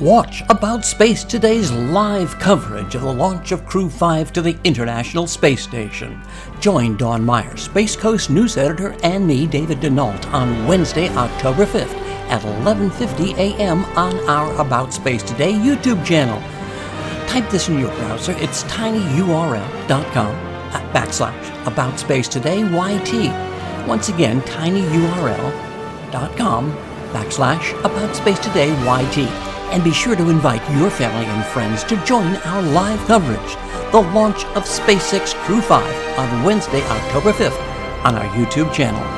Watch About Space Today's live coverage of the launch of Crew 5 to the International Space Station. Join Don Meyer, Space Coast news editor, and me, David Denault, on Wednesday, October 5th at 11:50 a.m. on our About Space Today YouTube channel. Type this in your browser. It's tinyurl.com uh, backslash About Space Today YT. Once again, tinyurl.com backslash About Space Today YT and be sure to invite your family and friends to join our live coverage, the launch of SpaceX Crew 5 on Wednesday, October 5th on our YouTube channel.